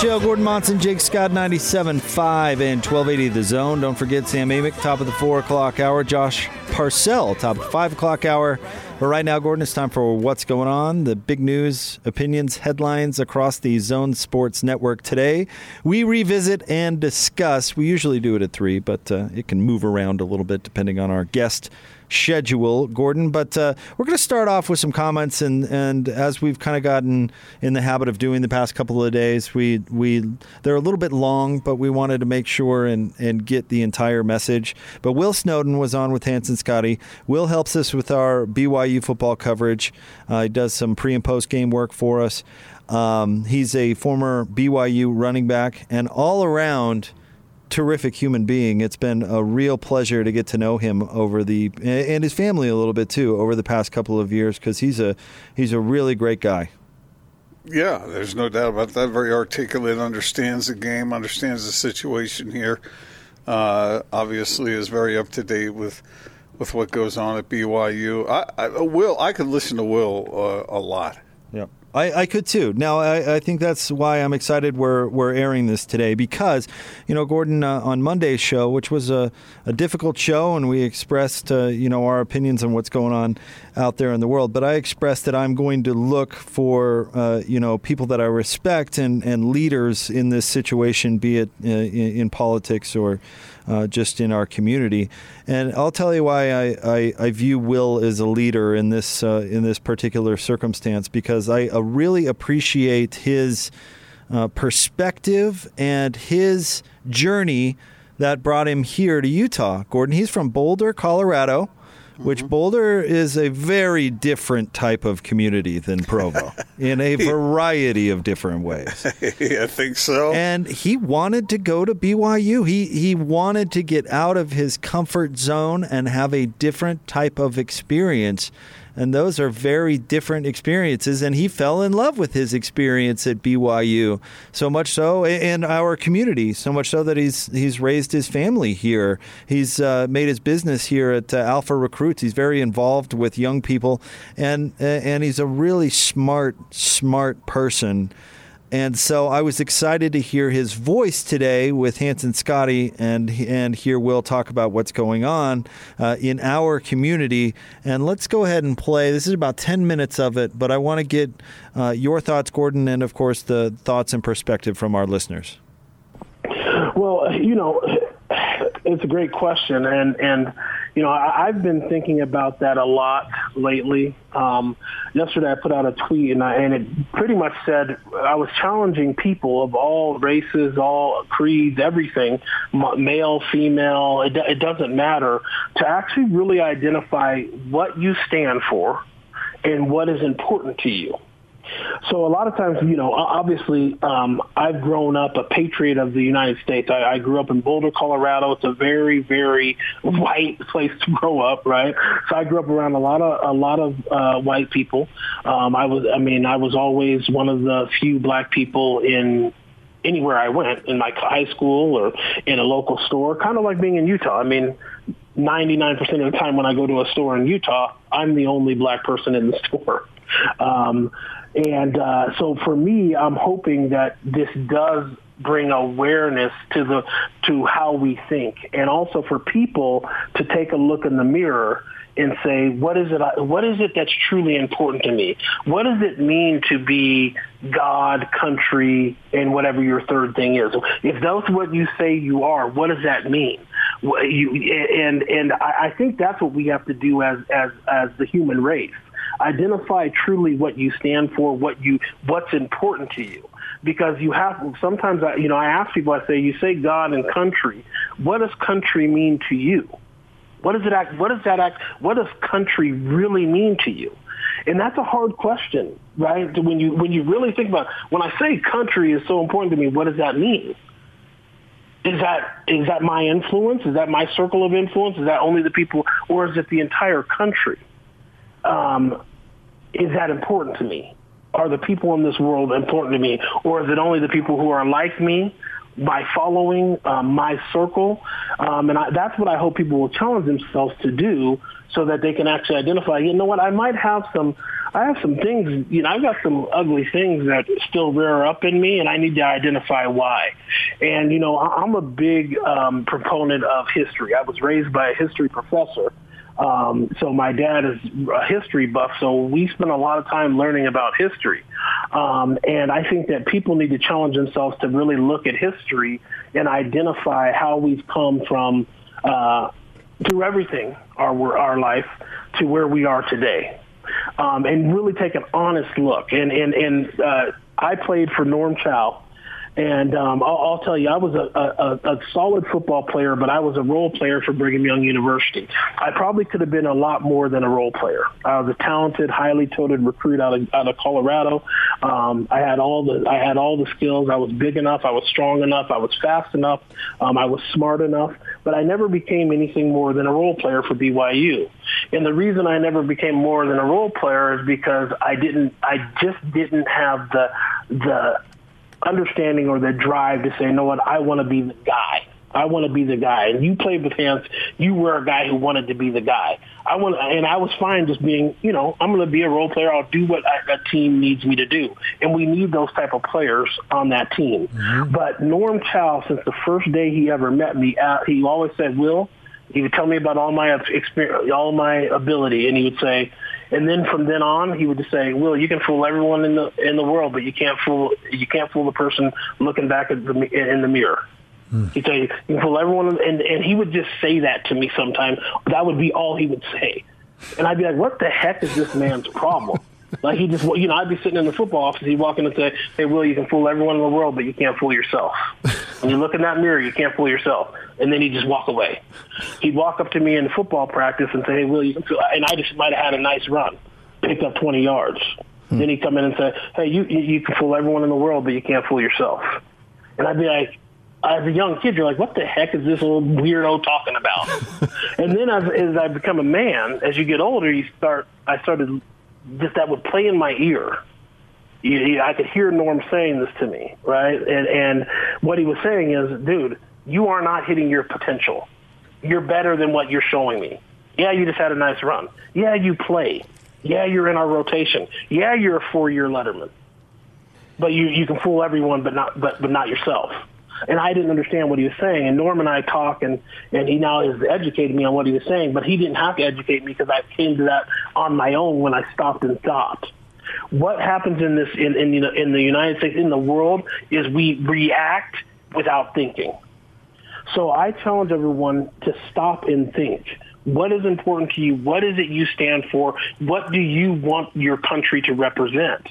Show, Gordon Monson, Jake Scott, 97.5 and 1280 The Zone. Don't forget Sam Amick, top of the 4 o'clock hour. Josh Parcell, top of the 5 o'clock hour. But right now, Gordon, it's time for what's going on, the big news, opinions, headlines across the Zone Sports Network today. We revisit and discuss. We usually do it at 3, but uh, it can move around a little bit depending on our guest schedule, Gordon. But uh, we're going to start off with some comments, and, and as we've kind of gotten in the habit of doing the past couple of days, we we they're a little bit long, but we wanted to make sure and and get the entire message. But Will Snowden was on with Hans and Scotty. Will helps us with our BYU football coverage. Uh, he does some pre and post game work for us. Um, he's a former BYU running back and all around terrific human being. It's been a real pleasure to get to know him over the and his family a little bit too over the past couple of years because he's a he's a really great guy. Yeah, there's no doubt about that. Very articulate, understands the game, understands the situation here. Uh, obviously, is very up to date with with what goes on at BYU. I, I Will I could listen to Will uh, a lot. Yeah. I, I could too. Now, I, I, think that's why I'm excited we're, we're airing this today because, you know, Gordon, uh, on Monday's show, which was a, a difficult show, and we expressed, uh, you know, our opinions on what's going on out there in the world, but I expressed that I'm going to look for, uh, you know, people that I respect and, and leaders in this situation, be it uh, in, in politics or uh, just in our community. And I'll tell you why I, I, I view Will as a leader in this uh, in this particular circumstance because I uh, really appreciate his uh, perspective and his journey that brought him here to Utah. Gordon, he's from Boulder, Colorado which mm-hmm. Boulder is a very different type of community than Provo in a variety of different ways. I think so. And he wanted to go to BYU. He he wanted to get out of his comfort zone and have a different type of experience and those are very different experiences. And he fell in love with his experience at BYU, so much so in our community, so much so that he's he's raised his family here. He's uh, made his business here at uh, Alpha Recruits. He's very involved with young people, and and he's a really smart, smart person. And so I was excited to hear his voice today with Hans and Scotty and and hear Will talk about what's going on uh, in our community. And let's go ahead and play. This is about 10 minutes of it, but I want to get uh, your thoughts, Gordon, and of course the thoughts and perspective from our listeners. Well, you know, it's a great question, and and you know, I, have been thinking about that a lot lately. Um, yesterday, I put out a tweet, and, I, and it pretty much said I was challenging people of all races, all creeds, everything, male, female. It, it doesn't matter to actually really identify what you stand for and what is important to you. So a lot of times, you know, obviously, um, I've grown up a patriot of the United States. I, I grew up in Boulder, Colorado. It's a very, very white place to grow up, right? So I grew up around a lot of a lot of uh, white people. Um, I was, I mean, I was always one of the few black people in anywhere I went in my high school or in a local store, kind of like being in Utah. I mean, 99% of the time when I go to a store in Utah, I'm the only black person in the store. Um, and uh, so for me, I'm hoping that this does bring awareness to the to how we think, and also for people to take a look in the mirror and say, what is it? What is it that's truly important to me? What does it mean to be God, country, and whatever your third thing is? If that's what you say you are, what does that mean? You, and and I think that's what we have to do as as as the human race identify truly what you stand for, what you what's important to you. Because you have sometimes I, you know I ask people I say you say God and country. What does country mean to you? What does it act? What does that act? What does country really mean to you? And that's a hard question, right? When you when you really think about when I say country is so important to me, what does that mean? Is that is that my influence? Is that my circle of influence? Is that only the people, or is it the entire country? Um, is that important to me? Are the people in this world important to me, or is it only the people who are like me? by following um, my circle. Um, and I, that's what I hope people will challenge themselves to do so that they can actually identify, you know what, I might have some, I have some things, you know, I've got some ugly things that still rear up in me and I need to identify why. And, you know, I'm a big um, proponent of history. I was raised by a history professor. Um, so my dad is a history buff, so we spend a lot of time learning about history. Um, and I think that people need to challenge themselves to really look at history and identify how we've come from uh, through everything our our life to where we are today, um, and really take an honest look. And and and uh, I played for Norm Chow and um, I'll, I'll tell you, I was a, a, a solid football player, but I was a role player for Brigham Young University. I probably could have been a lot more than a role player. I was a talented, highly touted recruit out of out of Colorado. Um, I had all the I had all the skills. I was big enough. I was strong enough. I was fast enough. Um, I was smart enough. But I never became anything more than a role player for BYU. And the reason I never became more than a role player is because I didn't. I just didn't have the the understanding or the drive to say, you know what, I want to be the guy. I want to be the guy. And you played with Hans. You were a guy who wanted to be the guy. I want, and I was fine just being, you know, I'm going to be a role player. I'll do what I, a team needs me to do, and we need those type of players on that team. Mm-hmm. But Norm Chow, since the first day he ever met me, uh, he always said, "Will." He would tell me about all my experience, all my ability, and he would say, and then from then on, he would just say, "Will, you can fool everyone in the in the world, but you can't fool you can't fool the person looking back at the in the mirror." Hmm. He'd say, "You can fool everyone," and and he would just say that to me sometimes. That would be all he would say, and I'd be like, "What the heck is this man's problem?" like he just, you know, I'd be sitting in the football office. He'd walk in and say, "Hey, Will, you can fool everyone in the world, but you can't fool yourself. when you look in that mirror, you can't fool yourself." And then he'd just walk away. He'd walk up to me in football practice and say, "Hey, Will, you can fool," and I just might have had a nice run, picked up 20 yards. Hmm. Then he'd come in and say, "Hey, you you can fool everyone in the world, but you can't fool yourself." And I'd be like, as a young kid, you're like, what the heck is this little weirdo talking about? and then as, as I become a man, as you get older, you start, I started just that would play in my ear. You, you, I could hear Norm saying this to me, right? And and what he was saying is, dude, you are not hitting your potential. You're better than what you're showing me. Yeah, you just had a nice run. Yeah, you play. Yeah, you're in our rotation. Yeah, you're a four-year Letterman. But you you can fool everyone, but not but but not yourself and I didn't understand what he was saying. And Norm and I talk, and and he now has educated me on what he was saying, but he didn't have to educate me because I came to that on my own when I stopped and thought. What happens in this in in, you know, in the United States in the world is we react without thinking. So I challenge everyone to stop and think. What is important to you? What is it you stand for? What do you want your country to represent?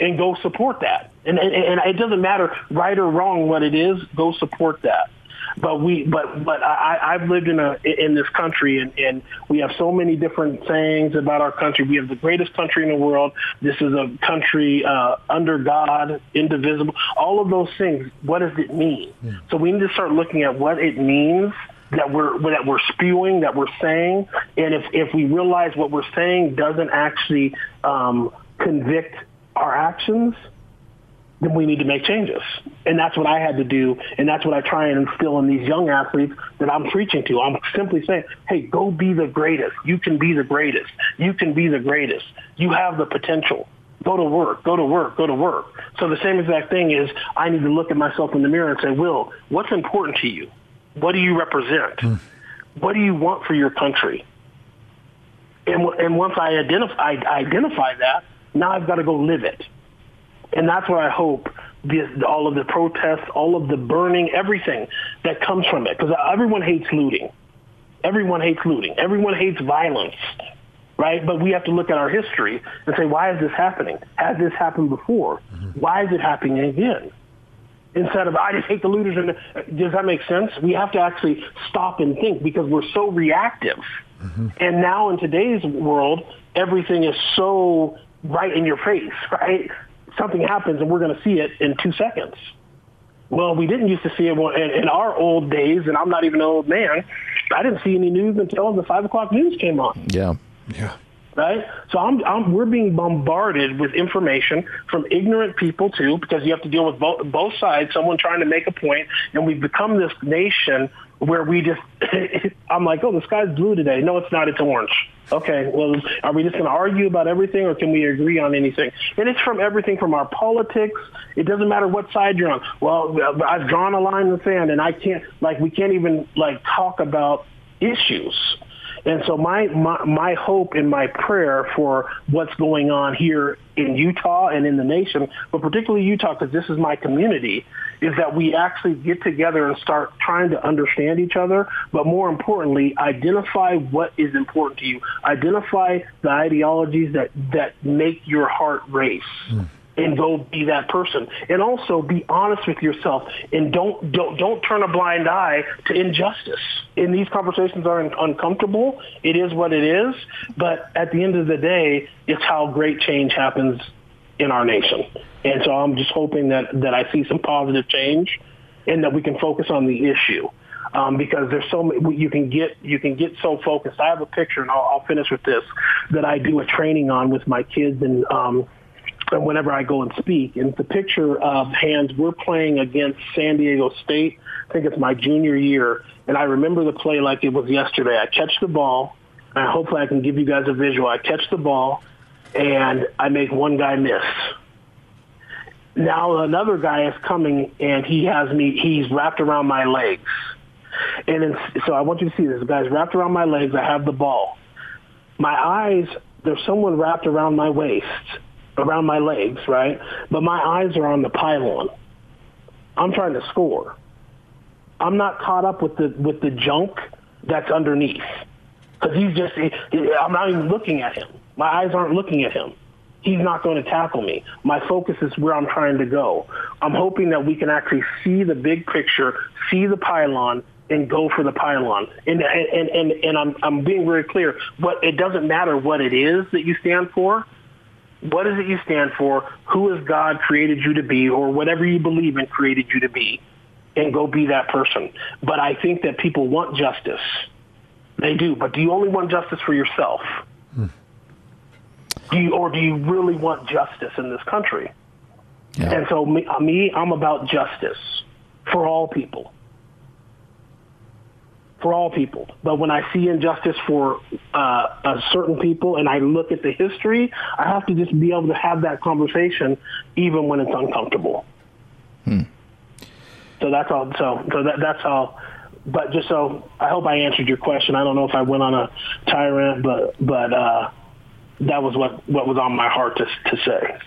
And go support that. And, and, and it doesn't matter right or wrong what it is. Go support that. But we, but but I, I've lived in a in this country, and, and we have so many different sayings about our country. We have the greatest country in the world. This is a country uh, under God, indivisible. All of those things. What does it mean? Yeah. So we need to start looking at what it means that we're that we're spewing, that we're saying, and if if we realize what we're saying doesn't actually um, convict our actions, then we need to make changes. And that's what I had to do. And that's what I try and instill in these young athletes that I'm preaching to. I'm simply saying, hey, go be the greatest. You can be the greatest. You can be the greatest. You have the potential. Go to work, go to work, go to work. So the same exact thing is I need to look at myself in the mirror and say, Will, what's important to you? What do you represent? Mm. What do you want for your country? And, and once I identify, I identify that, now I've got to go live it. And that's what I hope this, all of the protests, all of the burning, everything that comes from it. Because everyone hates looting. Everyone hates looting. Everyone hates violence, right? But we have to look at our history and say, why is this happening? Has this happened before? Mm-hmm. Why is it happening again? instead of I just hate the looters. And does that make sense? We have to actually stop and think because we're so reactive. Mm-hmm. And now in today's world, everything is so right in your face, right? Something happens and we're going to see it in two seconds. Well, we didn't used to see it in, in our old days, and I'm not even an old man. I didn't see any news until the five o'clock news came on. Yeah, yeah right? So I'm, I'm, we're being bombarded with information from ignorant people too, because you have to deal with both, both sides, someone trying to make a point, and we've become this nation where we just, I'm like, oh, the sky's blue today. No, it's not. It's orange. Okay, well, are we just going to argue about everything, or can we agree on anything? And it's from everything from our politics. It doesn't matter what side you're on. Well, I've drawn a line in the sand, and I can't, like, we can't even like talk about issues and so my, my, my hope and my prayer for what's going on here in Utah and in the nation, but particularly Utah, because this is my community, is that we actually get together and start trying to understand each other, but more importantly, identify what is important to you. Identify the ideologies that, that make your heart race. Mm and go be that person. And also be honest with yourself and don't don't don't turn a blind eye to injustice. And these conversations are uncomfortable. It is what it is, but at the end of the day, it's how great change happens in our nation. And so I'm just hoping that that I see some positive change and that we can focus on the issue. Um, because there's so many, you can get you can get so focused. I have a picture, and I'll, I'll finish with this that I do a training on with my kids and um, Uh, whenever I go and speak. And the picture of hands. We're playing against San Diego State. I think it's my junior year. And I remember the play like it was yesterday. I catch the ball, and hopefully I can give you guys a visual. I catch the ball, and I make one guy miss. Now another guy is coming, and he has me. He's wrapped around my legs, and so I want you to see this. The guy's wrapped around my legs. I have the ball. My eyes. There's someone wrapped around my waist around my legs, right? But my eyes are on the pylon. I'm trying to score. I'm not caught up with the with the junk that's underneath because he's just. He, I'm not even looking at him. My eyes aren't looking at him. He's not going to tackle me. My focus is where I'm trying to go. I'm hoping that we can actually see the big picture, see the pylon, and go for the pylon. And and and and I'm I'm being very clear. What it doesn't matter what it is that you stand for what is it you stand for? Who has God created you to be or whatever you believe in created you to be? And go be that person. But I think that people want justice. They do. But do you only want justice for yourself? Hmm. Do you, or do you really want justice in this country? Yeah. And so me, me, I'm about justice for all people for all people. But when I see injustice for uh, certain people and I look at the history, I have to just be able to have that conversation even when it's uncomfortable. Hmm. So that's all. So, so that, that's all. But just so I hope I answered your question. I don't know if I went on a tyrant, but but uh, that was what what was on my heart to to say.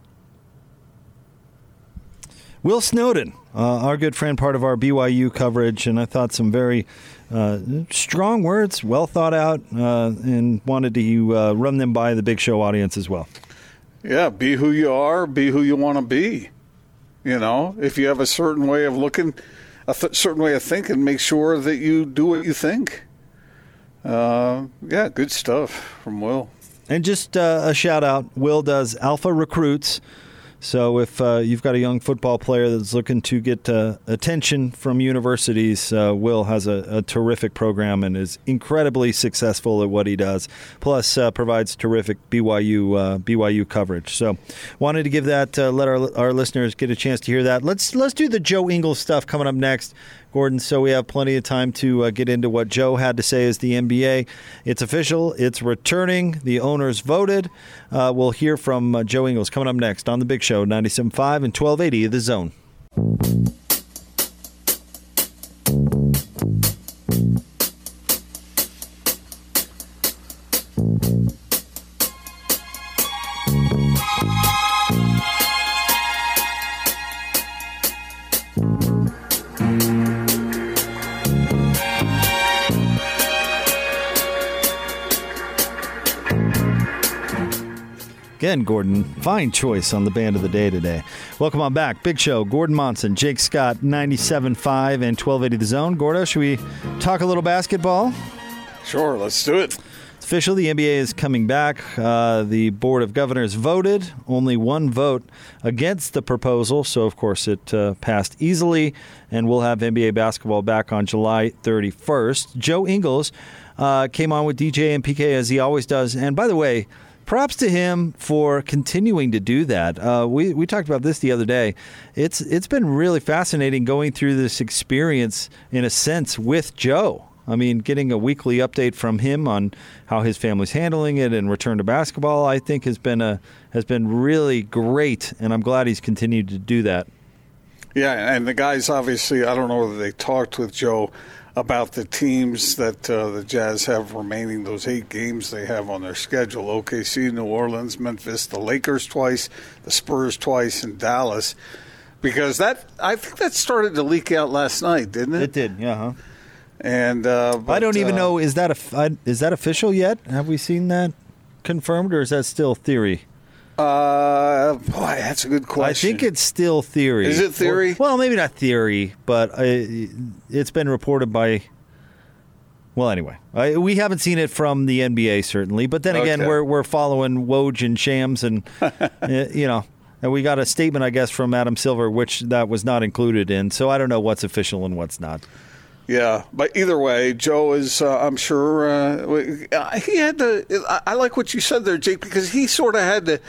Will Snowden, uh, our good friend, part of our BYU coverage, and I thought some very uh, strong words, well thought out, uh, and wanted to uh, run them by the Big Show audience as well. Yeah, be who you are, be who you want to be. You know, if you have a certain way of looking, a th- certain way of thinking, make sure that you do what you think. Uh, yeah, good stuff from Will. And just uh, a shout out Will does Alpha Recruits so if uh, you've got a young football player that's looking to get uh, attention from universities, uh, Will has a, a, terrific program and is incredibly successful at what he does. Plus, uh, provides terrific BYU uh, BYU coverage. So, wanted to give that, uh, let our our listeners get a chance to hear that. Let's let's do the Joe Ingles stuff coming up next. Gordon, so we have plenty of time to uh, get into what Joe had to say as the NBA. It's official, it's returning. The owners voted. Uh, we'll hear from uh, Joe Ingles coming up next on The Big Show, 97.5 and 1280 The Zone. Again, Gordon, fine choice on the band of the day today. Welcome on back. Big Show, Gordon Monson, Jake Scott, 97.5 and 1280 The Zone. Gordo, should we talk a little basketball? Sure, let's do it. It's official. The NBA is coming back. Uh, the Board of Governors voted, only one vote against the proposal. So, of course, it uh, passed easily, and we'll have NBA basketball back on July 31st. Joe Ingles uh, came on with DJ and PK as he always does. And by the way, props to him for continuing to do that. Uh, we we talked about this the other day. It's it's been really fascinating going through this experience in a sense with Joe. I mean, getting a weekly update from him on how his family's handling it and return to basketball, I think has been a has been really great, and I'm glad he's continued to do that. Yeah, and the guys obviously, I don't know whether they talked with Joe about the teams that uh, the Jazz have remaining, those eight games they have on their schedule OKC, New Orleans, Memphis, the Lakers twice, the Spurs twice, and Dallas. Because that, I think that started to leak out last night, didn't it? It did, yeah. Huh? And uh, but, I don't even uh, know is that a, is that official yet? Have we seen that confirmed, or is that still theory? Uh, boy, that's a good question. I think it's still theory. Is it theory? Or, well, maybe not theory, but I, it's been reported by. Well, anyway, I, we haven't seen it from the NBA certainly, but then again, Okay. we're we're following Woj and Shams, and uh, you know, and we got a statement, I guess, from Adam Silver, which that was not included in. So I don't know what's official and what's not. Yeah, but either way, Joe is. Uh, I'm sure uh, he had to. I, I like what you said there, Jake, because he sort of had to.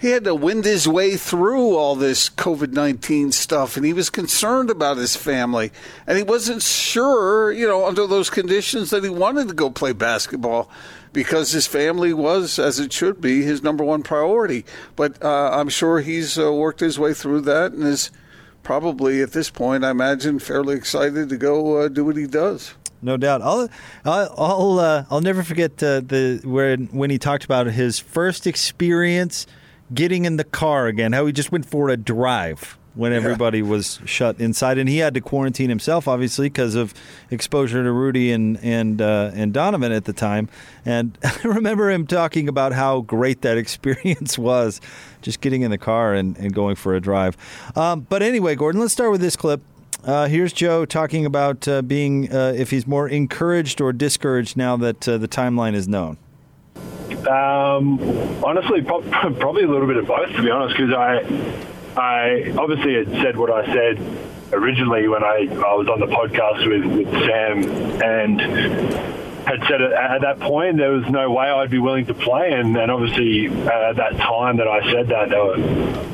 He had to wind his way through all this COVID nineteen stuff, and he was concerned about his family, and he wasn't sure, you know, under those conditions that he wanted to go play basketball because his family was, as it should be, his number one priority. But uh, I'm sure he's uh, worked his way through that and is probably at this point, I imagine, fairly excited to go uh, do what he does. No doubt. I'll I'll I'll, uh, I'll never forget uh, the when when he talked about his first experience getting in the car again. How he just went for a drive when everybody was shut inside, and he had to quarantine himself, obviously, because of exposure to Rudy and and uh, and Donovan at the time. And I remember him talking about how great that experience was, just getting in the car and, and going for a drive. Um, but anyway, Gordon, let's start with this clip. Uh, here's Joe talking about uh, being uh, if he's more encouraged or discouraged now that uh, the timeline is known. Um, honestly, probably a little bit of both, to be honest, because I, I obviously had said what I said originally when I, I was on the podcast with, with Sam and had said at that point there was no way I'd be willing to play, and, and obviously uh, at that time that I said that, they were,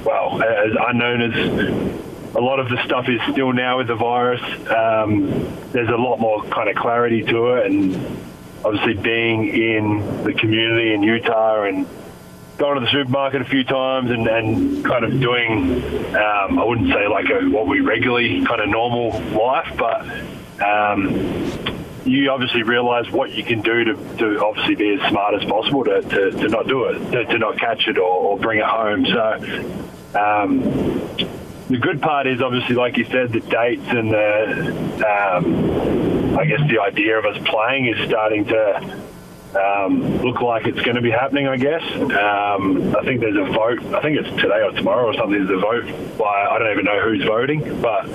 well, as unknown as a lot of the stuff is still now with the virus. Um, there's a lot more kind of clarity to it, and obviously being in the community in Utah and going to the supermarket a few times and, and kind of doing, um, I wouldn't say like a, what we regularly kind of normal life, but um, you obviously realize what you can do to, to obviously be as smart as possible to, to, to not do it, to, to not catch it or, or bring it home. So um, the good part is obviously, like you said, the dates and the, um, I guess the idea of us playing is starting to um, look like it's going to be happening. I guess. Um, I think there's a vote. I think it's today or tomorrow or something. There's a vote by I don't even know who's voting, but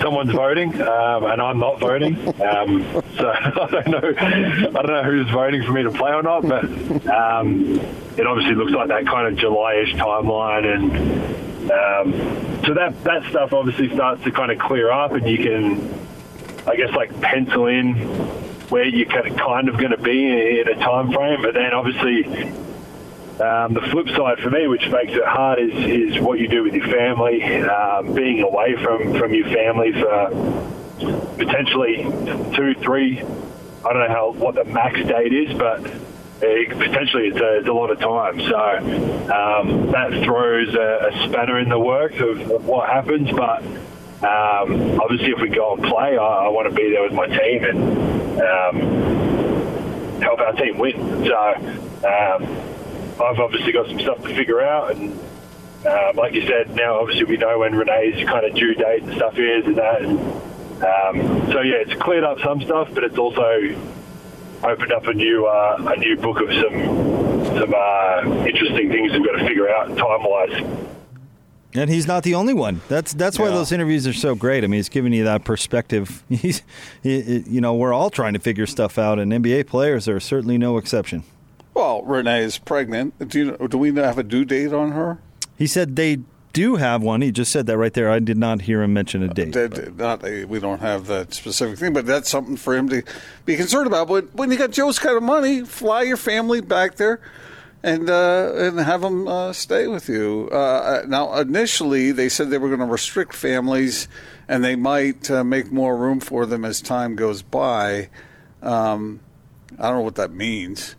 someone's voting, um, and I'm not voting. Um, so I don't know. I don't know who's voting for me to play or not, but um, it obviously looks like that kind of July-ish timeline, and um, so that that stuff obviously starts to kind of clear up, and you can, I guess, like pencil in where you're kind of kind of going to be in a time frame. But then obviously um, the flip side for me, which makes it hard, is, is what you do with your family, um, being away from, from your family for potentially two, three. I don't know how what the max date is, but it, potentially it's a, it's a lot of time. So um, that throws a, a spanner in the works of, of what happens. But um, obviously, if we go and play, I, I want to be there with my team and um, help our team win. So um, I've obviously got some stuff to figure out, and um, like you said, now obviously we know when Renae's kind of due date and stuff is, and that. And, um, so yeah, it's cleared up some stuff, but it's also opened up a new uh, a new book of some some uh, interesting things we've got to figure out time wise. And he's not the only one. That's that's why Yeah. those interviews are so great. I mean, he's giving you that perspective. He's, he, you know, we're all trying to figure stuff out, and NBA players are certainly no exception. Well, Renae is pregnant. Do you, do we have a due date on her? He said they do have one. He just said that right there. I did not hear him mention a uh, date. That, not a, we don't have that specific thing, but that's something for him to be concerned about. But when you got Joe's kind of money, fly your family back there and uh, and have them uh, stay with you. Uh, now, initially, they said they were going to restrict families, and they might uh, make more room for them as time goes by. Um, I don't know what that means.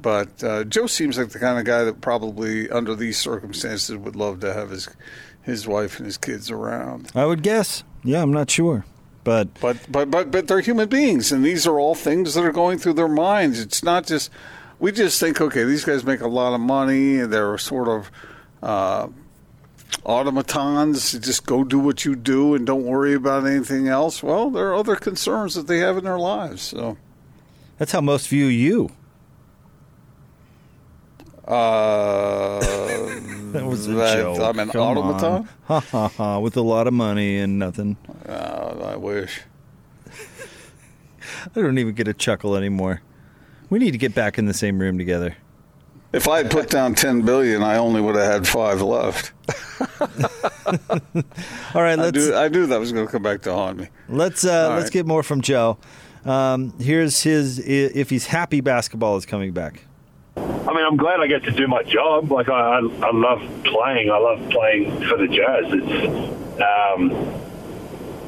But uh, Joe seems like the kind of guy that probably, under these circumstances, would love to have his his wife and his kids around. I would guess. Yeah, I'm not sure, but But but but but they're human beings, and these are all things that are going through their minds. It's not just we just think, okay, these guys make a lot of money, they're sort of uh, automatons. Just go do what you do and don't worry about anything else. Well, there are other concerns that they have in their lives. So that's how most view you. uh, That was a that joke. I'm an Come automaton. on. Ha ha ha! With a lot of money and nothing. Uh, I wish. I don't even get a chuckle anymore. We need to get back in the same room together. If I had put down ten billion, I only would have had five left. All right, I, let's knew, I knew that was going to come back to haunt me. let's uh, let's right. get more from Joe. Um, here's his if he's happy basketball is coming back. I mean, I'm glad I get to do my job. Like, I, I, I love playing. I love playing for the Jazz. It's, um,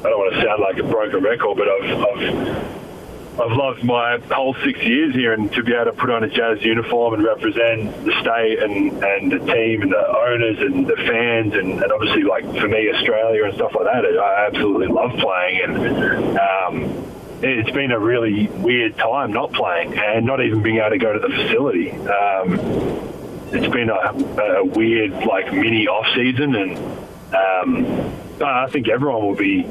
I don't want to sound like a broken record, but I've, I've, I've loved my whole six years here, and to be able to put on a Jazz uniform and represent the state and, and the team and the owners and the fans, and, and obviously, like for me, Australia and stuff like that, I absolutely love playing. And um, it's been a really weird time not playing and not even being able to go to the facility. Um, it's been a, a weird, like mini off season, and um, I think everyone will be.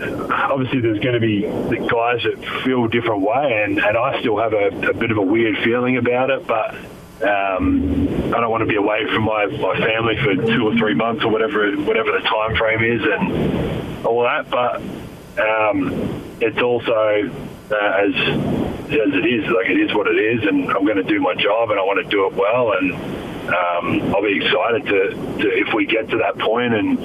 Obviously, there's going to be the guys that feel different way, and, and I still have a, a bit of a weird feeling about it, but. Um, I don't want to be away from my, my family for two or three months or whatever whatever the time frame is and all that. But um, it's also uh, as as it is, like it is what it is, and I'm going to do my job and I want to do it well, and um, I'll be excited to, to if we get to that point and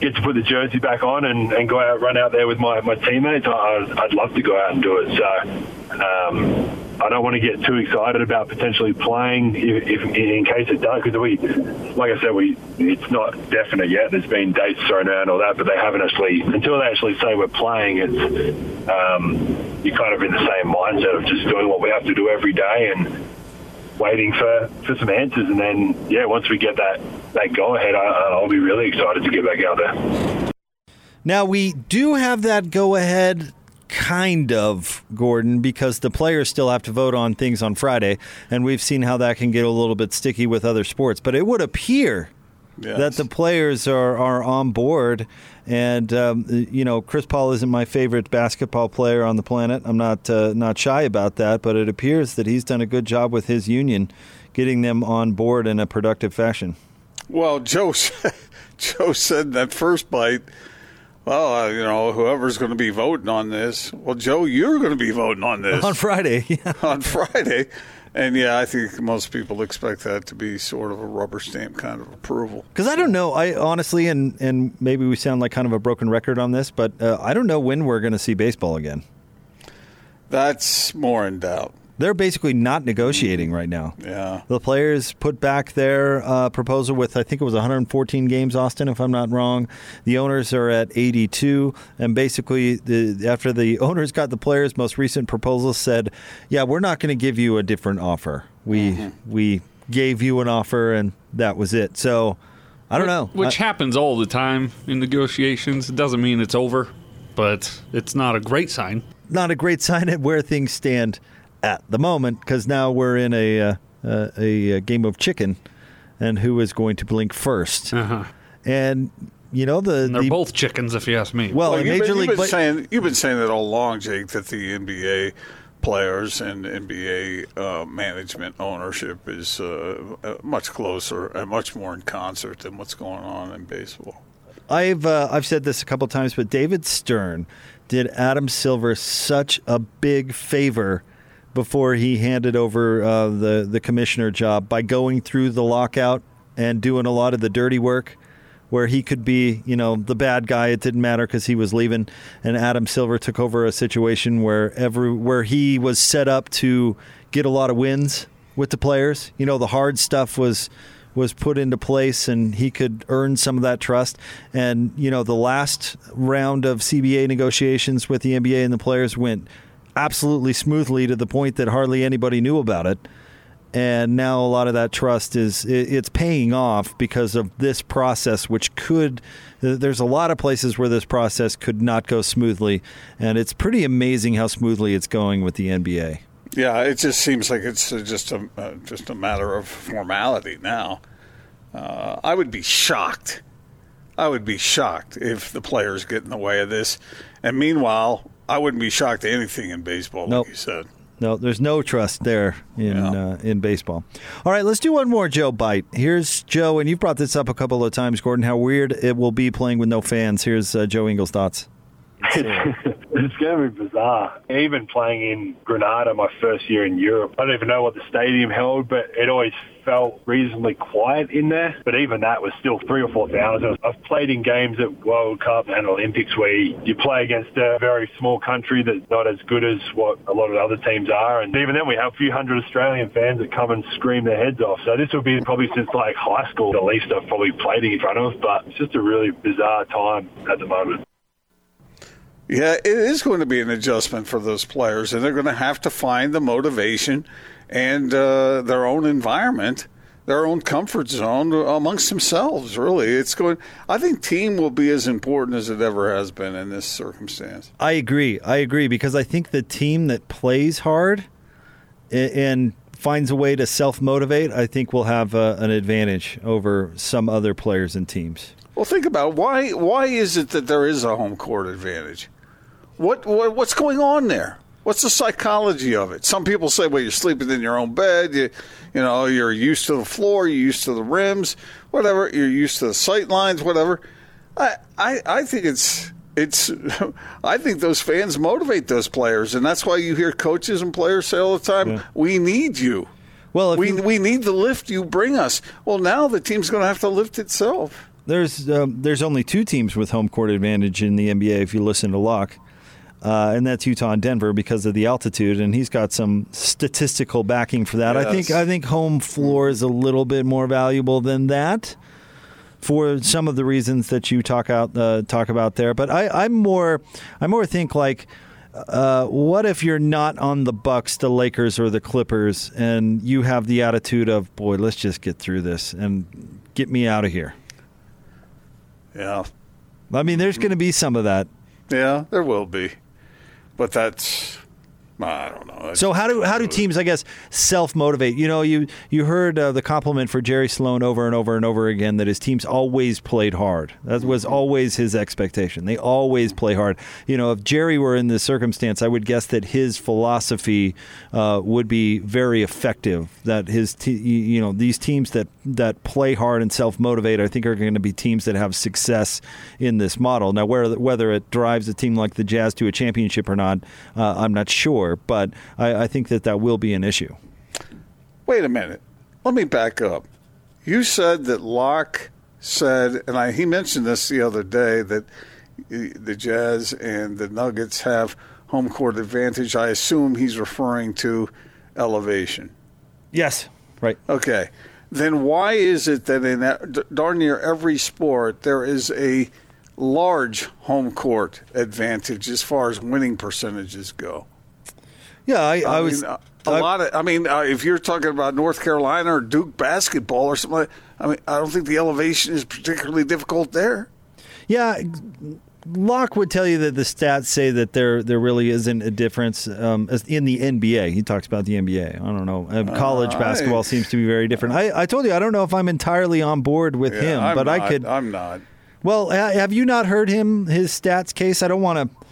get to put the jersey back on and, and go out run out there with my, my teammates. I, I'd love to go out and do it. So um, I don't want to get too excited about potentially playing if, if in case it does, because we, like I said, we it's not definite yet. There's been dates thrown out and all that, but they haven't actually until they actually say we're playing. It's um, you're kind of in the same mindset of just doing what we have to do every day and waiting for, for some answers. And then, yeah, once we get that, that go ahead, I, I'll be really excited to get back out there. Now we do have that go ahead kind of Gordon because the players still have to vote on things on Friday and we've seen how that can get a little bit sticky with other sports but it would appear Yes. that the players are, are on board and um, you know Chris Paul isn't my favorite basketball player on the planet I'm not uh, not shy about that but it appears that he's done a good job with his union getting them on board in a productive fashion Well, Joe said, Joe said that first bite, well, uh, you know, whoever's going to be voting on this. Well, Joe, you're going to be voting on this on Friday yeah. on Friday. And yeah, I think most people expect that to be sort of a rubber stamp kind of approval. Because I don't know, I honestly, and and maybe we sound like kind of a broken record on this, but uh, I don't know when we're going to see baseball again. That's more in doubt. They're basically not negotiating right now. Yeah. The players put back their uh, proposal with, I think it was 114 games, Austin, if I'm not wrong. The owners are at 82. And basically, the, after the owners got the players' most recent proposal, said, yeah, we're not going to give you a different offer. We, we gave you an offer, and that was it. So I don't know. Which I- happens all the time in negotiations. It doesn't mean it's over, but it's not a great sign. not a great sign at where things stand at the moment because now we're in a, uh, uh, a a game of chicken and who is going to blink 1st Uh-huh. and you know the, And they're the both chickens, if you ask me. well, Well, you've, Major been, you've League been Ba- saying you've been saying that all along, Jake, that the NBA players and NBA uh, management ownership is uh, uh, much closer and much more in concert than what's going on in baseball. I've uh, I've said this a couple times, but David Stern did Adam Silver such a big favor before he handed over uh, the the commissioner job by going through the lockout and doing a lot of the dirty work where he could be, you know, the bad guy. It didn't matter because he was leaving, and Adam Silver took over a situation where every where he was set up to get a lot of wins with the players. You know, the hard stuff was was put into place, and he could earn some of that trust. And you know, the last round of CBA negotiations with the NBA and the players went absolutely smoothly to the point that hardly anybody knew about it. And now a lot of that trust is it's paying off because of this process which could there's a lot of places where this process could not go smoothly. And it's pretty amazing how smoothly it's going with the NBA yeah it just seems like it's just a uh, just a matter of formality now. Uh, I would be shocked. I would be shocked if the players get in the way of this. And meanwhile I wouldn't be shocked at anything in baseball nope. like you said no, there's no trust there in yeah. uh, in baseball. All right, let's do one more Joe bite. Here's Joe, and you've brought this up a couple of times, Gordon. How weird it will be playing with no fans. Here's uh, Joe Ingles' thoughts. it's going to be bizarre. Even playing in Granada my first year in Europe, I don't even know what the stadium held, but it always felt reasonably quiet in there. But even that was still three or four thousand. I've played in games at World Cup and Olympics where you play against a very small country that's not as good as what a lot of other teams are. And even then, we have a few hundred Australian fans that come and scream their heads off. So this will be probably since like high school, the least I've probably played in front of. But it's just a really bizarre time at the moment. Yeah, it is going to be an adjustment for those players, and they're going to have to find the motivation and uh, their own environment, their own comfort zone amongst themselves. Really, it's going. I think team will be as important as it ever has been in this circumstance. I agree. I agree because I think the team that plays hard and finds a way to self motivate, I think will have uh, an advantage over some other players and teams. Well, think about it. why. Why is it that there is a home court advantage? What, what what's going on there? What's the psychology of it? Some people say, well, you're sleeping in your own bed. You, you know, you're used to the floor, you're used to the rims, whatever. You're used to the sight lines, whatever. I, I, I think it's it's. I think those fans motivate those players, and that's why you hear coaches and players say all the time, yeah. "We need you." Well, we you, we need the lift you bring us. Well, now the team's going to have to lift itself. There's um, there's only two teams with home court advantage in the NBA. If you listen to Locke uh, and that's Utah and Denver because of the altitude, and he's got some statistical backing for that. Yes. I think I think home floor is a little bit more valuable than that for some of the reasons that you talk out uh, talk about there. But I, am more I more think like. Uh, what if you're not on the Bucks, the Lakers, or the Clippers, and you have the attitude of, "Boy, let's just get through this and get me out of here." Yeah, I mean, there's going to be some of that. Yeah, there will be but that's I don't know. So how do how do teams, I guess, self motivate? You know, you you heard uh, the compliment for Jerry Sloan over and over and over again that his teams always played hard. That was always his expectation. They always play hard. You know, if Jerry were in this circumstance, I would guess that his philosophy uh, would be very effective. That his te- you know these teams that that play hard and self motivate, I think, are going to be teams that have success in this model. Now, where, whether it drives a team like the Jazz to a championship or not, uh, I'm not sure but I, I think that that will be an issue. Wait a minute. Let me back up. You said that Locke said, and I, he mentioned this the other day, that the Jazz and the Nuggets have home court advantage. I assume he's referring to elevation. Yes, right. Okay. Then why is it that in darn near every sport there is a large home court advantage as far as winning percentages go? Yeah, I, I, I was. Mean, a I, lot of. I mean, uh, if you're talking about North Carolina or Duke basketball or something, like, I mean, I don't think the elevation is particularly difficult there. Yeah, Locke would tell you that the stats say that there there really isn't a difference um, in the NBA. He talks about the NBA. I don't know. Uh, college uh, basketball I, seems to be very different. I, I told you I don't know if I'm entirely on board with yeah, him, I'm but not, I could. I'm not. Well, have you not heard him his stats case? I don't want to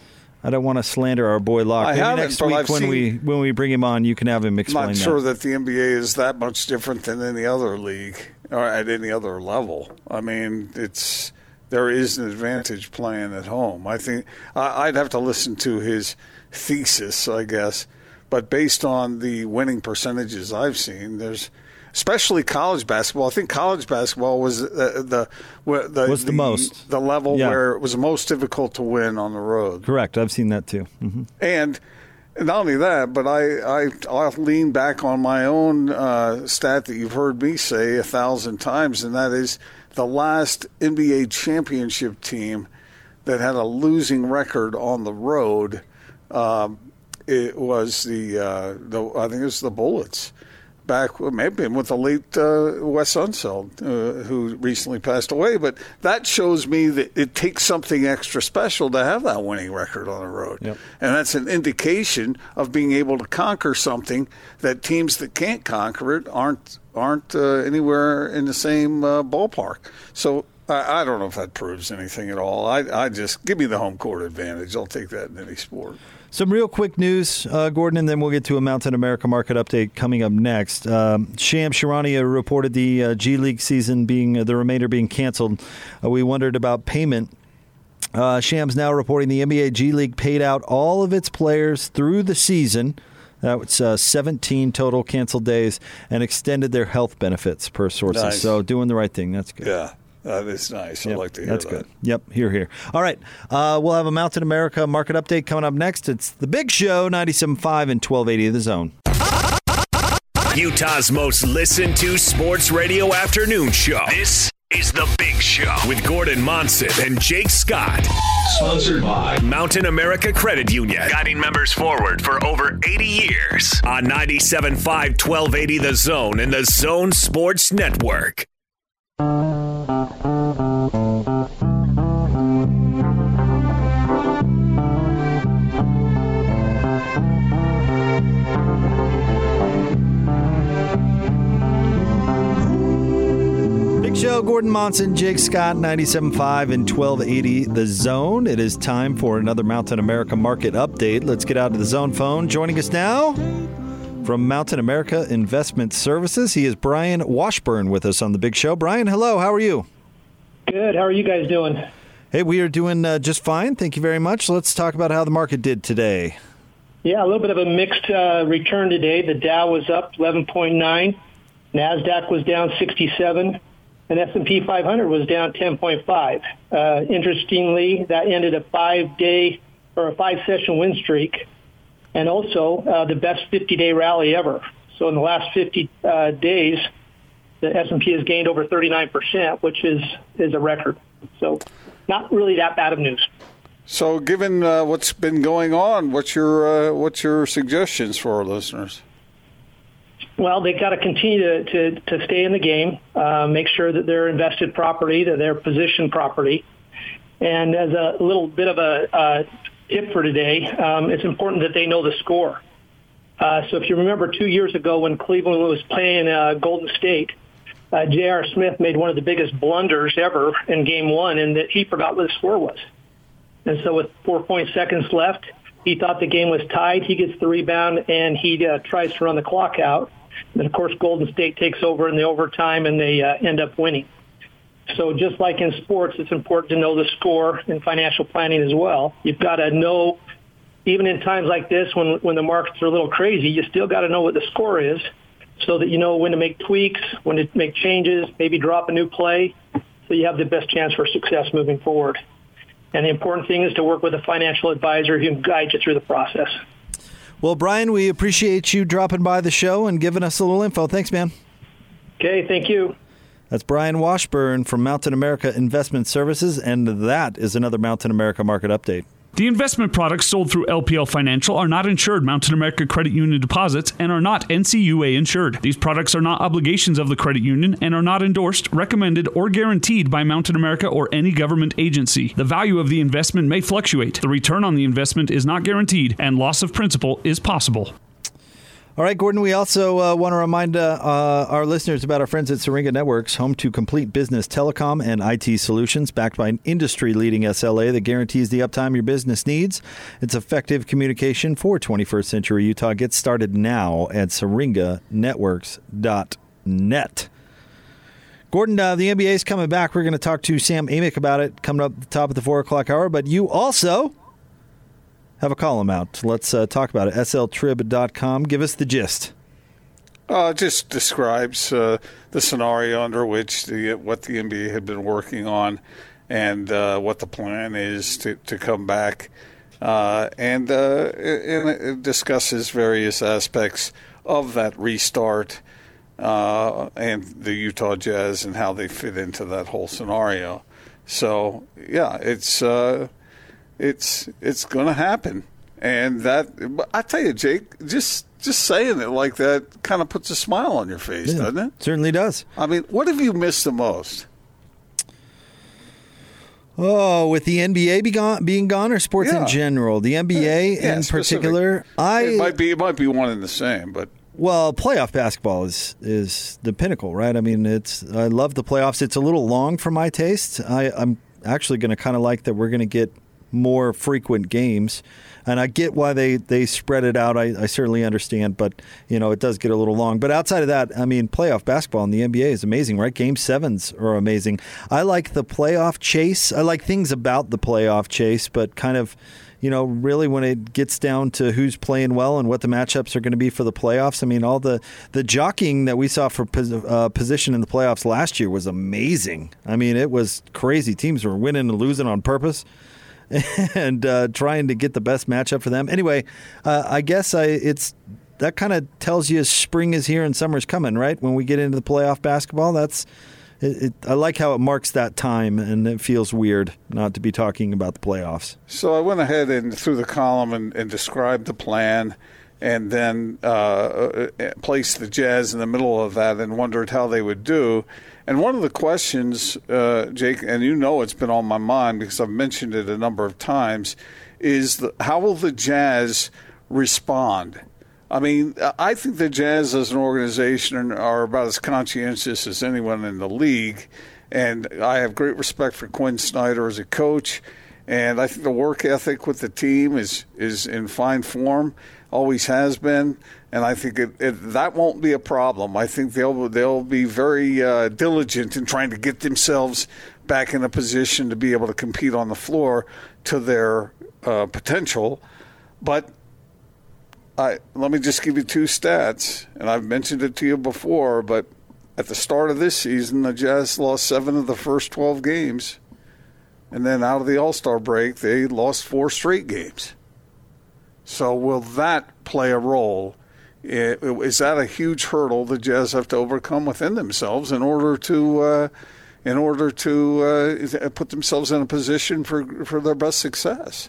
I don't want to slander our boy Locke. I Maybe haven't, next week I've when we when we bring him on, you can have him I'm explain not that. sure that the NBA is that much different than any other league or at any other level. I mean, it's there is an advantage playing at home. I think I, I'd have to listen to his thesis, I guess, but based on the winning percentages I've seen, there's especially college basketball. I think college basketball was the the where the, Was the most. the level Yeah. where it was most difficult to win on the road. Correct. I've seen that too. hmm And not only that, but I, I I'll lean back on my own uh, stat that you've heard me say a thousand times, and that is the last NBA championship team that had a losing record on the road. Um, it was the, uh, the I think it was the Bullets. Back, maybe with the late uh, Wes Unseld, uh, who recently passed away. But that shows me that it takes something extra special to have that winning record on the road. Yep. And that's an indication of being able to conquer something that teams that can't conquer it aren't aren't uh, anywhere in the same uh, ballpark. So I, I don't know if that proves anything at all. I, I just give me the home court advantage. I'll take that in any sport. Some real quick news, uh, Gordon, and then we'll get to a Mountain America market update coming up next. Um, Shams Charania reported the uh, G League season being uh, the remainder being canceled. Uh, we wondered about payment. Uh, Shams now reporting the NBA G League paid out all of its players through the season. That was uh, 17 total canceled days and extended their health benefits per sources. Nice. So doing the right thing. That's good. Yeah, that is nice. I Yep, like to hear That's that. good. Yep, here, here. All right, uh, we'll have a Mountain America market update coming up next. It's the Big Show, 97.5 and 1280 of the zone. Utah's most listened to sports radio afternoon show. This is The Big Show with Gordon Monson and Jake Scott. Sponsored by Mountain America Credit Union, guiding members forward for over 80 years on 97.5 1280 The Zone and the Zone Sports Network. Show, Gordon Monson, Jake Scott, 97.5 and 1280 The Zone. It is time for another Mountain America market update. Let's get out to the zone phone. Joining us now from Mountain America Investment Services, he is Bryan Washburn with us on the Big Show. Bryan, hello. How are you? Good. How are you guys doing? Hey, we are doing uh, just fine. Thank you very much. Let's talk about how the market did today. Yeah, a little bit of a mixed uh, return today. The Dow was up 11.9, Nasdaq was down 67, and S&P 500 was down 10.5. Uh, interestingly, that ended a five-day or a five-session win streak, and also uh, the best 50-day rally ever. So in the last 50 uh, days, the S&P has gained over 39%, which is is a record. So not really that bad of news. So, given uh, what's been going on, what's your uh, what's your suggestions for our listeners? Well, they've got to continue to, to, to stay in the game, uh, make sure that they're invested properly, that they're positioned properly. And as a little bit of a uh, tip for today, um, it's important that they know the score. Uh, so if you remember two years ago when Cleveland was playing uh, Golden State, uh, J.R. Smith made one of the biggest blunders ever in game one, and that he forgot what the score was. And so with 4.0 seconds left, he thought the game was tied. He gets the rebound, and he uh, tries to run the clock out. And of course, Golden State takes over in the overtime, and they uh, end up winning. So just like in sports, it's important to know the score in financial planning as well. You've got to know, even in times like this when, when the markets are a little crazy, you still got to know what the score is so that you know when to make tweaks, when to make changes, maybe drop a new play, so you have the best chance for success moving forward. And the important thing is to work with a financial advisor who can guide you through the process. Well, Bryan, we appreciate you dropping by the show and giving us a little info. Thanks, man. Okay, thank you. That's Bryan Washburn from Mountain America Investment Services, and that is another Mountain America market update. The investment products sold through LPL Financial are not insured Mountain America Credit Union deposits and are not NCUA insured. These products are not obligations of the credit union and are not endorsed, recommended, or guaranteed by Mountain America or any government agency. The value of the investment may fluctuate. The return on the investment is not guaranteed, and loss of principal is possible. All right, Gordon, we also uh, want to remind uh, uh, our listeners about our friends at Syringa Networks, home to complete business telecom and IT solutions backed by an industry leading SLA that guarantees the uptime your business needs. It's effective communication for 21st century Utah. Get started now at syringanetworks.net. Gordon, uh, the NBA is coming back. We're going to talk to Sam Amick about it coming up at the top of the 4 o'clock hour, but you also have a column out. Let's uh, talk about it. sltrib.com. Give us the gist. Uh, just describes uh, the scenario under which the what the NBA had been working on, and uh, what the plan is to, to come back, uh, and, uh, and it discusses various aspects of that restart uh, and the Utah Jazz and how they fit into that whole scenario. So yeah, it's it's it's going to happen, and that I tell you, Jake, just just saying it like that kind of puts a smile on your face, yeah, doesn't it? Certainly does. I mean, what have you missed the most? Oh, with the NBA be gone, being gone, or sports yeah. in general? The NBA yeah, in particular, I it might be it might be one and the same, but well, playoff basketball is is the pinnacle, right? I mean, it's I love the playoffs. It's a little long for my taste. I, I'm actually going to kind of like that we're going to get more frequent games. And I get why they, they spread it out. I, I, certainly understand, but you know it does get a little long. But outside of that, I mean, playoff basketball in the NBA is amazing, right? Game sevens are amazing. I like the playoff chase. I like things about the playoff chase, but kind of, you know, really when it gets down to who's playing well and what the matchups are going to be for the playoffs. I mean, all the the jockeying that we saw for uh, position in the playoffs last year was amazing. I mean, it was crazy. Teams were winning and losing on purpose. and uh, trying to get the best matchup for them. Anyway, uh, I guess I, it's that kind of tells you spring is here and summer's coming, right? When we get into the playoff basketball, that's it, it, I like how it marks that time, and it feels weird not to be talking about the playoffs. So I went ahead and through the column and, and described the plan and then uh, uh, placed the Jazz in the middle of that and wondered how they would do. And one of the questions, uh, Jake, and you know it's been on my mind because I've mentioned it a number of times, is the, how will the Jazz respond? I mean, I think the Jazz as an organization are about as conscientious as anyone in the league. And I have great respect for Quinn Snyder as a coach. And I think the work ethic with the team is, is in fine form always has been, and I think it, it, that won't be a problem. I think they'll they'll be very uh, diligent in trying to get themselves back in a position to be able to compete on the floor to their uh, potential. But I let me just give you two stats, and I've mentioned it to you before. But at the start of this season, the Jazz lost seven of the first twelve games. And then out of the All Star break, they lost four straight games. So will that play a role? Is that a huge hurdle the Jazz have to overcome within themselves in order to uh, in order to uh, put themselves in a position for for their best success?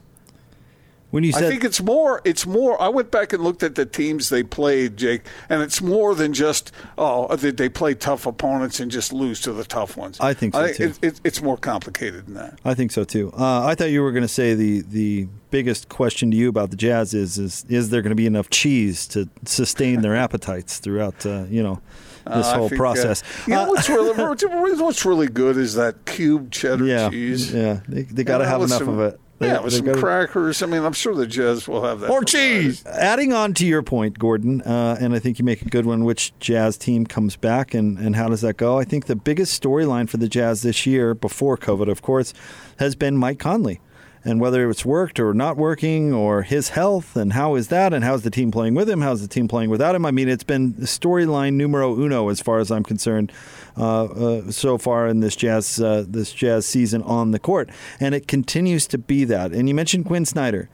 When you said, I think it's more. It's more. I went back and looked at the teams they played, Jake, and it's more than just oh they play tough opponents and just lose to the tough ones. I think so I, too. It, it, it's more complicated than that. I think so too. Uh, I thought you were going to say the the biggest question to you about the Jazz is is is there going to be enough cheese to sustain their appetites throughout uh, you know this uh, whole think, process. Uh, you know what's really what's really good is that cube cheddar yeah, cheese. Yeah, they, they got to have enough some, of it. They, yeah, with some gotta, crackers. I mean, I'm sure the Jazz will have that. Or cheese. Adding on to your point, Gordon, uh, and I think you make a good one. Which Jazz team comes back, and, and how does that go? I think the biggest storyline for the Jazz this year, before COVID, of course, has been Mike Conley and whether it's worked or not working or his health and how is that and how's the team playing with him how's the team playing without him. I mean it's been storyline numero uno as far as i'm concerned uh, uh, so far in this jazz uh, this jazz season on the court. And it continues to be that. And you mentioned quinn snyder.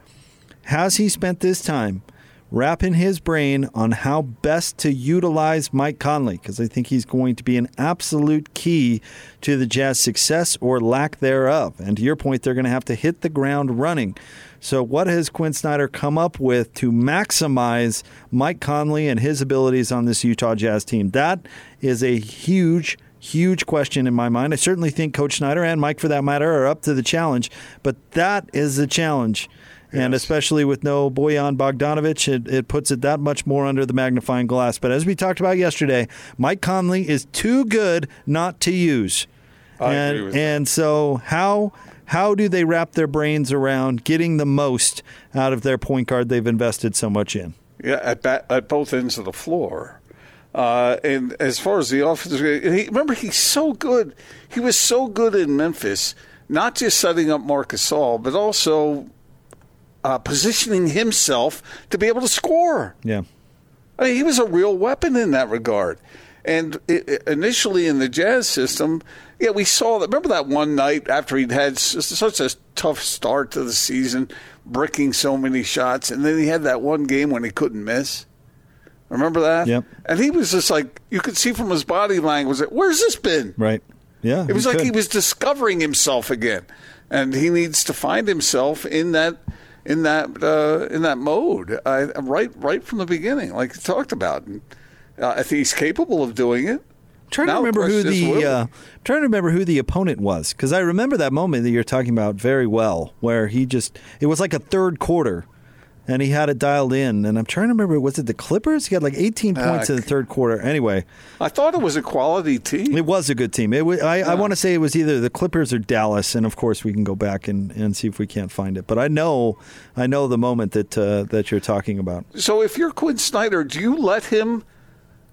Has he spent this time wrapping his brain on how best to utilize Mike Conley because I think he's going to be an absolute key to the Jazz success or lack thereof. And to your point, they're going to have to hit the ground running. So, what has Quinn Snyder come up with to maximize Mike Conley and his abilities on this Utah Jazz team? That is a huge huge question in my mind. I certainly think Coach Snyder and Mike, for that matter, are up to the challenge, but that is the challenge And especially with no Bojan Bogdanovic, it, it puts it that much more under the magnifying glass. But as we talked about yesterday, Mike Conley is too good not to use. I and agree with and so how how do they wrap their brains around getting the most out of their point guard they've invested so much in? Yeah, at at both ends of the floor. Uh, and as far as the offense, he, remember he's so good. He was so good in Memphis, not just setting up Marc Gasol, but also uh, positioning himself to be able to score. Yeah. I mean, he was a real weapon in that regard. And it, it- initially in the Jazz system, yeah, we saw that. Remember that one night after he'd had s- such a tough start to the season, bricking so many shots, and then he had that one game when he couldn't miss. Remember that? Yep. And he was just like you could see from his body language. that, Where's this been? Right. Yeah. It was he like could. he was discovering himself again, and he needs to find himself in that in that uh, in that mode I, right right from the beginning, like you talked about. And, uh, I think he's capable of doing it. trying Now to remember who question is, will the uh, trying to remember who the opponent was because I remember that moment that you're talking about very well, where he just it was like a third quarter, and he had it dialed in, and I'm trying to remember was it the Clippers? He had like 18 points in the third quarter. Anyway, I thought it was a quality team. it was a good team. It was, I, I want to say it was either the Clippers or Dallas, and of course we can go back and, and see if we can't find it. But I know I know the moment that uh, that you're talking about. So if you're Quinn Snyder, do you let him?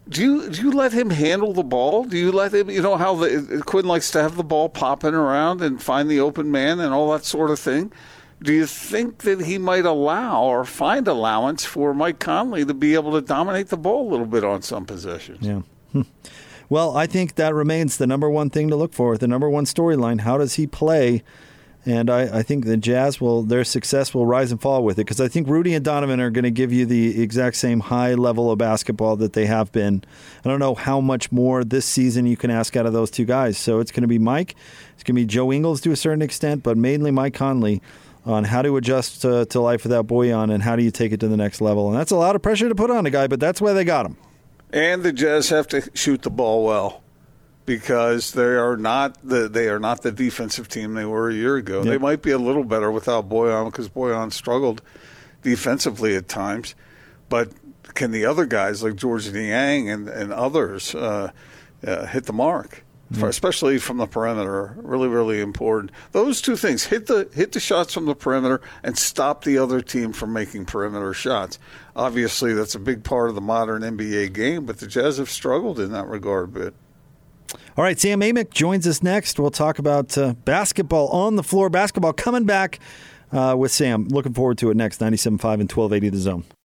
Do you do you let him handle the ball? Do you let him? You know how the, Quinn likes to have the ball popping around and find the open man and all that sort of thing. Do you think that he might allow or find allowance for Mike Conley to be able to dominate the ball a little bit on some possessions? Yeah. Hmm. Well, I think that remains the number one thing to look for, the number one storyline. How does he play? And I, I think the Jazz will, their success will rise and fall with it because I think Rudy and Donovan are going to give you the exact same high level of basketball that they have been. I don't know how much more this season you can ask out of those two guys. So it's going to be Mike, it's going to be Joe Ingles to a certain extent, but mainly Mike Conley on how to adjust to, to life without Bojan and how do you take it to the next level. And that's a lot of pressure to put on a guy, but that's why they got him. And the Jazz have to shoot the ball well because they are not the they are not the defensive team they were a year ago. They might be a little better without Bojan because Bojan struggled defensively at times, but can the other guys like Georges Niang and and others uh, uh, hit the mark? For, especially from the perimeter, really, really important. Those two things: hit the hit the shots from the perimeter and stop the other team from making perimeter shots. Obviously, that's a big part of the modern NBA game, but the Jazz have struggled in that regard a bit. All right, Sam Amick joins us next. We'll talk about uh, basketball on the floor, basketball coming back uh, with Sam. Looking forward to it next. 97.5 and 1280 The Zone.